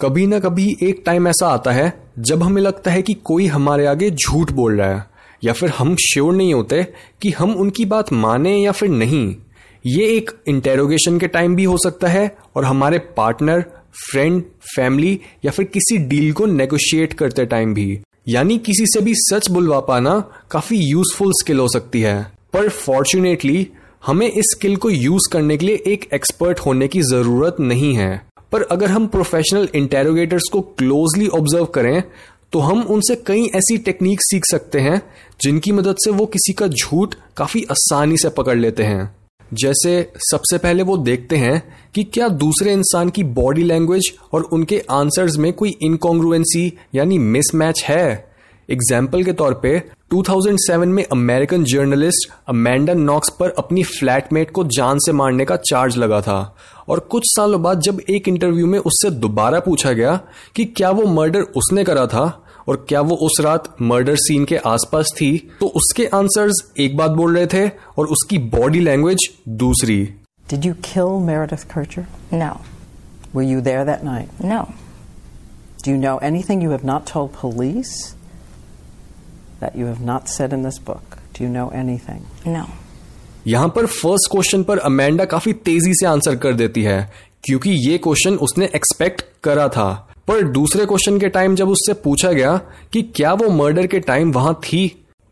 कभी ना कभी एक टाइम ऐसा आता है, जब हमें लगता है कि कोई हमारे आगे झूठ बोल रहा है, या फिर हम श्योर नहीं होते कि हम उनकी बात माने या फिर नहीं। ये एक इंटेरोगेशन के टाइम भी हो सकता है और हमारे पार्टनर फ्रेंड फैमिली या फिर किसी डील को नेगोशिएट करते टाइम भी। यानी किसी से भी सच बुलवा पाना काफ़ी यूजफुल स्किल हो सकती है। पर फॉर्चुनेटली हमें इस स्किल को यूज़ करने के लिए एक एक्सपर्ट होने की ज़रूरत नहीं है। पर अगर हम प्रोफेशनल इंटेरोगेटर्स को क्लोजली ऑब्ज़र्व करें तो हम उनसे कई ऐसी टेक्निक सीख सकते हैं, जिनकी मदद से वो किसी का झूठ काफ़ी आसानी से पकड़ लेते हैं। जैसे सबसे पहले वो देखते हैं कि क्या दूसरे इंसान की बॉडी लैंग्वेज और उनके आंसर्स में कोई इनकॉन्ग्रुएंसी यानी मिसमैच है। एग्ज़ाम्पल के तौर पे 2007 में अमेरिकन जर्नलिस्ट अमेंडा नॉक्स पर अपनी फ्लैटमेट को जान से मारने का चार्ज लगा था और कुछ सालों बाद जब एक इंटरव्यू में उससे दोबारा पूछा गया कि क्या वो मर्डर उसने करा था और क्या वो उस रात मर्डर सीन के आसपास थी तो उसके आंसर्स एक बात बोल रहे थे और उसकी बॉडी लैंग्वेज दूसरी Did you kill Meredith Kircher? No. Were you there that night? No. Do you know anything you have not told police that you have not said in this book? Do you know anything? No. यहाँ पर first question पर Amanda काफ़ी तेज़ी से answer कर देती है क्योंकि ये क्वेश्चन उसने एक्सपेक्ट करा था पर दूसरे क्वेश्चन के टाइम जब उससे पूछा गया कि क्या वो मर्डर के टाइम वहाँ थी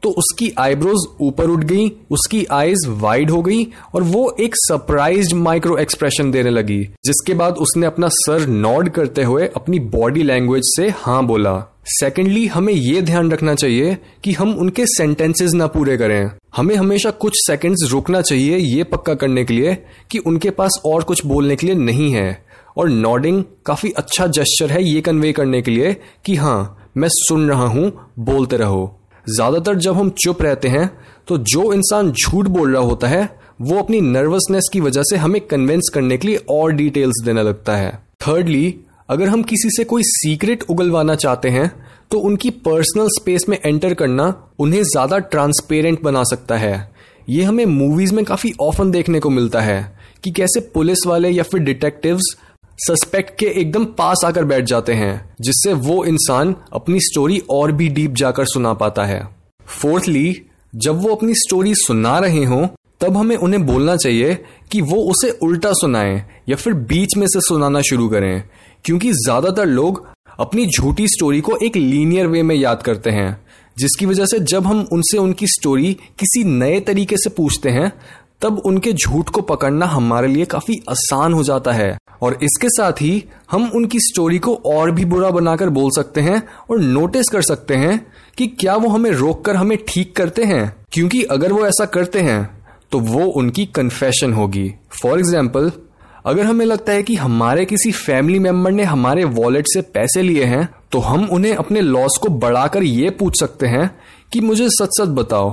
तो उसकी आईब्रोज ऊपर उठ गई, उसकी आईज वाइड हो गई और वो एक सरप्राइज़ माइक्रो एक्सप्रेशन देने लगी, जिसके बाद उसने अपना सर नॉड करते हुए अपनी बॉडी लैंग्वेज से हाँ बोला। सेकेंडली हमें यह ध्यान रखना चाहिए कि हम उनके सेंटेंसेस ना पूरे करें। हमें हमेशा कुछ सेकंड्स रुकना चाहिए ये पक्का करने के लिए कि उनके पास और कुछ बोलने के लिए नहीं है। और नॉडिंग काफ़ी अच्छा जेस्चर है ये कन्वे करने के लिए कि हाँ मैं सुन रहा हूँ, बोलते रहो। ज़्यादातर जब हम चुप रहते हैं तो जो इंसान झूठ बोल रहा होता है, वो अपनी नर्वसनेस की वजह से हमें कन्विंस करने के लिए और डिटेल्स देने लगता है। थर्डली अगर हम किसी से कोई सीक्रेट उगलवाना चाहते हैं तो उनकी पर्सनल स्पेस में एंटर करना उन्हें ज़्यादा ट्रांसपेरेंट बना सकता है। ये हमें मूवीज़ में काफ़ी ऑफन देखने को मिलता है कि कैसे पुलिस वाले या फिर डिटेक्टिव्स सस्पेक्ट के एकदम पास आकर बैठ जाते हैं, जिससे वो इंसान अपनी स्टोरी और भी डीप जाकर सुना पाता है। फोर्थली जब वो अपनी स्टोरी सुना रहे हों, तब हमें उन्हें बोलना चाहिए कि वो उसे उल्टा सुनाएँ या फिर बीच में से सुनाना शुरू करें, क्योंकि ज़्यादातर लोग अपनी झूठी स्टोरी को एक लीनियर वे में याद करते हैं, जिसकी वजह से जब हम उनसे उनकी स्टोरी किसी नए तरीके से पूछते हैं, तब उनके झूठ को पकड़ना हमारे लिए काफ़ी आसान हो जाता है। और इसके साथ ही हम उनकी स्टोरी को और भी बुरा बनाकर बोल सकते हैं और नोटिस कर सकते हैं कि क्या वो हमें रोककर हमें ठीक करते हैं। क्योंकि अगर वो ऐसा करते हैं तो वो उनकी कन्फेशन होगी। फॉर एग्ज़ाम्पल अगर हमें लगता है कि हमारे किसी फैमिली मेंबर ने हमारे वॉलेट से पैसे लिए हैं तो हम उन्हें अपने लॉस को बढ़ाकर ये पूछ सकते हैं कि मुझे सच सच बताओ,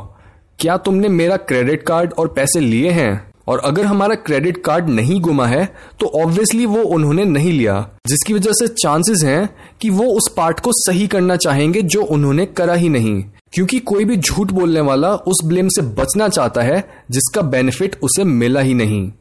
क्या तुमने मेरा क्रेडिट कार्ड और पैसे लिए हैं? और अगर हमारा क्रेडिट कार्ड नहीं गुमा है तो ऑब्वियसली वो उन्होंने नहीं लिया। जिसकी वजह से चांसेस हैं कि वो उस पार्ट को सही करना चाहेंगे जो उन्होंने करा ही नहीं। क्योंकि कोई भी झूठ बोलने वाला उस ब्लेम से बचना चाहता है, जिसका बेनिफिट उसे मिला ही नहीं।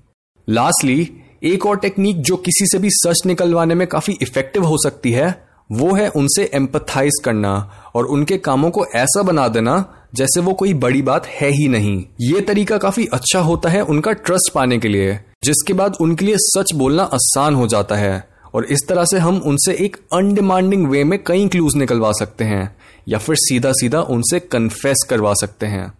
लास्टली एक और टेक्निक जो किसी से भी सच निकलवाने में काफ़ी इफ़ेक्टिव हो सकती है, वो है उनसे एम्पथाइज करना और उनके कामों को ऐसा बना देना जैसे वो कोई बड़ी बात है ही नहीं। ये तरीका काफ़ी अच्छा होता है उनका ट्रस्ट पाने के लिए, जिसके बाद उनके लिए सच बोलना आसान हो जाता है। और इस तरह से हम उनसे एक अनडिमांडिंग वे में कई क्लूज निकलवा सकते हैं, या फिर सीधा सीधा उनसे कन्फेस करवा सकते हैं।